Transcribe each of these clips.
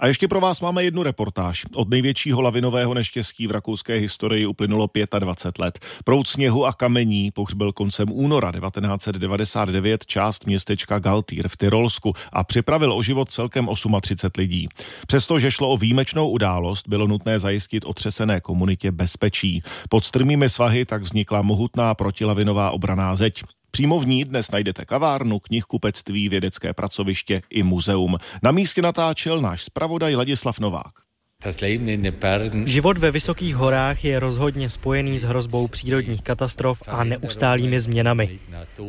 A ještě pro vás máme jednu reportáž. Od největšího lavinového neštěstí v rakouské historii uplynulo 25 let. Proud sněhu a kamení pohřbil koncem února 1999 část městečka Galtýr v Tyrolsku a připravil o život celkem 38 lidí. Přestože šlo o výjimečnou událost, bylo nutné zajistit otřesené komunitě bezpečí. Pod strmými svahy tak vznikla mohutná protilavinová obraná zeď. Přímo v ní dnes najdete kavárnu, knihkupectví, vědecké pracoviště i muzeum. Na místě natáčel náš zpravodaj Ladislav Novák. Život ve vysokých horách je rozhodně spojený s hrozbou přírodních katastrof a neustálými změnami.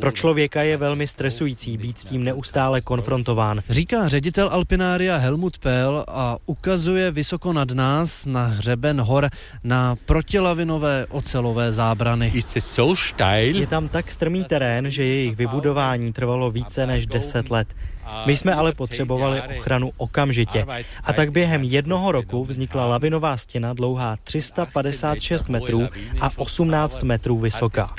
Pro člověka je velmi stresující být s tím neustále konfrontován. Říká ředitel Alpinária Helmut Pell a ukazuje vysoko nad nás na hřeben hor na protilavinové ocelové zábrany. Je tam tak strmý terén, že jejich vybudování trvalo více než 10 let. My jsme ale potřebovali ochranu okamžitě. A tak během jednoho roku vznikla lavinová stěna dlouhá 356 metrů a 18 metrů vysoká.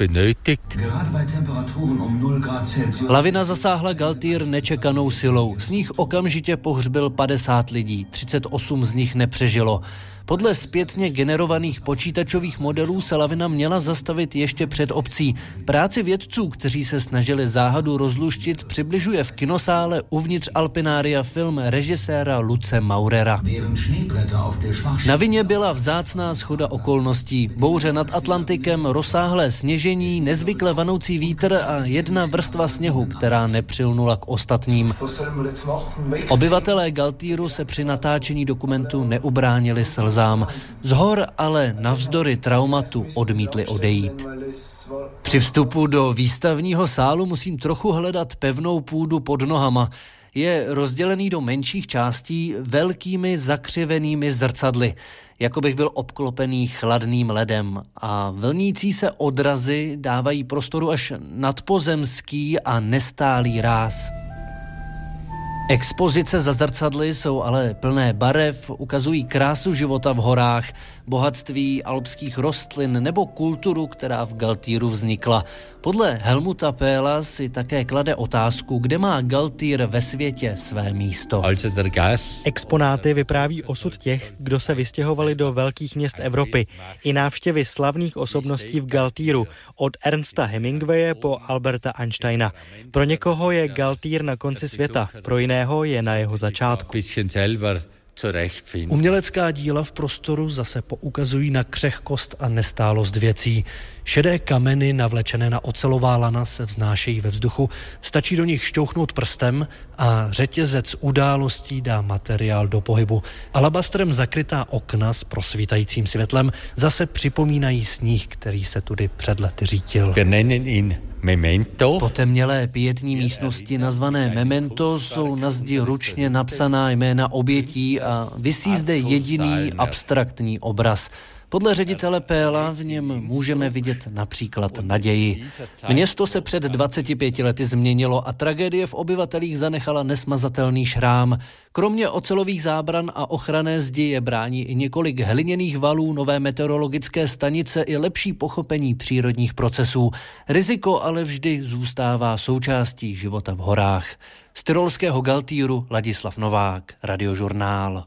Lavina zasáhla Galtýr nečekanou silou. Sníh okamžitě pohřbil 50 lidí, 38 z nich nepřežilo. Podle zpětně generovaných počítačových modelů se lavina měla zastavit ještě před obcí. Práci vědců, kteří se snažili záhadu rozluštit, přibližuje v kinosále uvnitř Alpinária film režiséra Luce Maurera. Na vině byla vzácná schoda okolností. Bouře nad Atlantikem, rozsáhlé sněžení, nezvykle vanoucí vítr a jedna vrstva sněhu, která nepřilnula k ostatním. Obyvatelé Galtýru se při natáčení dokumentu neubránili slz slzám. Z hor ale navzdory traumatu odmítli odejít. Při vstupu do výstavního sálu musím trochu hledat pevnou půdu pod nohama. Je rozdělený do menších částí velkými zakřivenými zrcadly, jako bych byl obklopený chladným ledem a vlnící se odrazy dávají prostoru až nadpozemský a nestálý ráz. Expozice za zrcadly jsou ale plné barev, ukazují krásu života v horách, bohatství alpských rostlin nebo kulturu, která v Galtýru vznikla. Podle Helmuta Péla si také klade otázku, kde má Galtýr ve světě své místo. Exponáty vypráví osud těch, kdo se vystěhovali do velkých měst Evropy. I návštěvy slavných osobností v Galtýru, od Ernsta Hemingwaye po Alberta Einsteina. Pro někoho je Galtýr na konci světa, pro jiného je na jeho začátku. Umělecká díla v prostoru zase poukazují na křehkost a nestálost věcí. Šedé kameny navlečené na ocelová lana se vznášejí ve vzduchu, stačí do nich šťouchnout prstem a řetězec událostí dá materiál do pohybu. Alabastrem zakrytá okna s prosvítajícím světlem zase připomínají sníh, který se tudy před lety řítil. Memento. V potemnělé pětní místnosti nazvané Memento jsou na zdi ručně napsaná jména obětí a vysí zde jediný abstraktní obraz. Podle ředitele Péla v něm můžeme vidět například naději. Město se před 25 lety změnilo a tragédie v obyvatelích zanechala nesmazatelný šrám. Kromě ocelových zábran a ochranné zdi je brání i několik hliněných valů, nové meteorologické stanice i lepší pochopení přírodních procesů. Riziko ale vždy zůstává součástí života v horách. Z tyrolského Galtýru Ladislav Novák, Radiožurnál.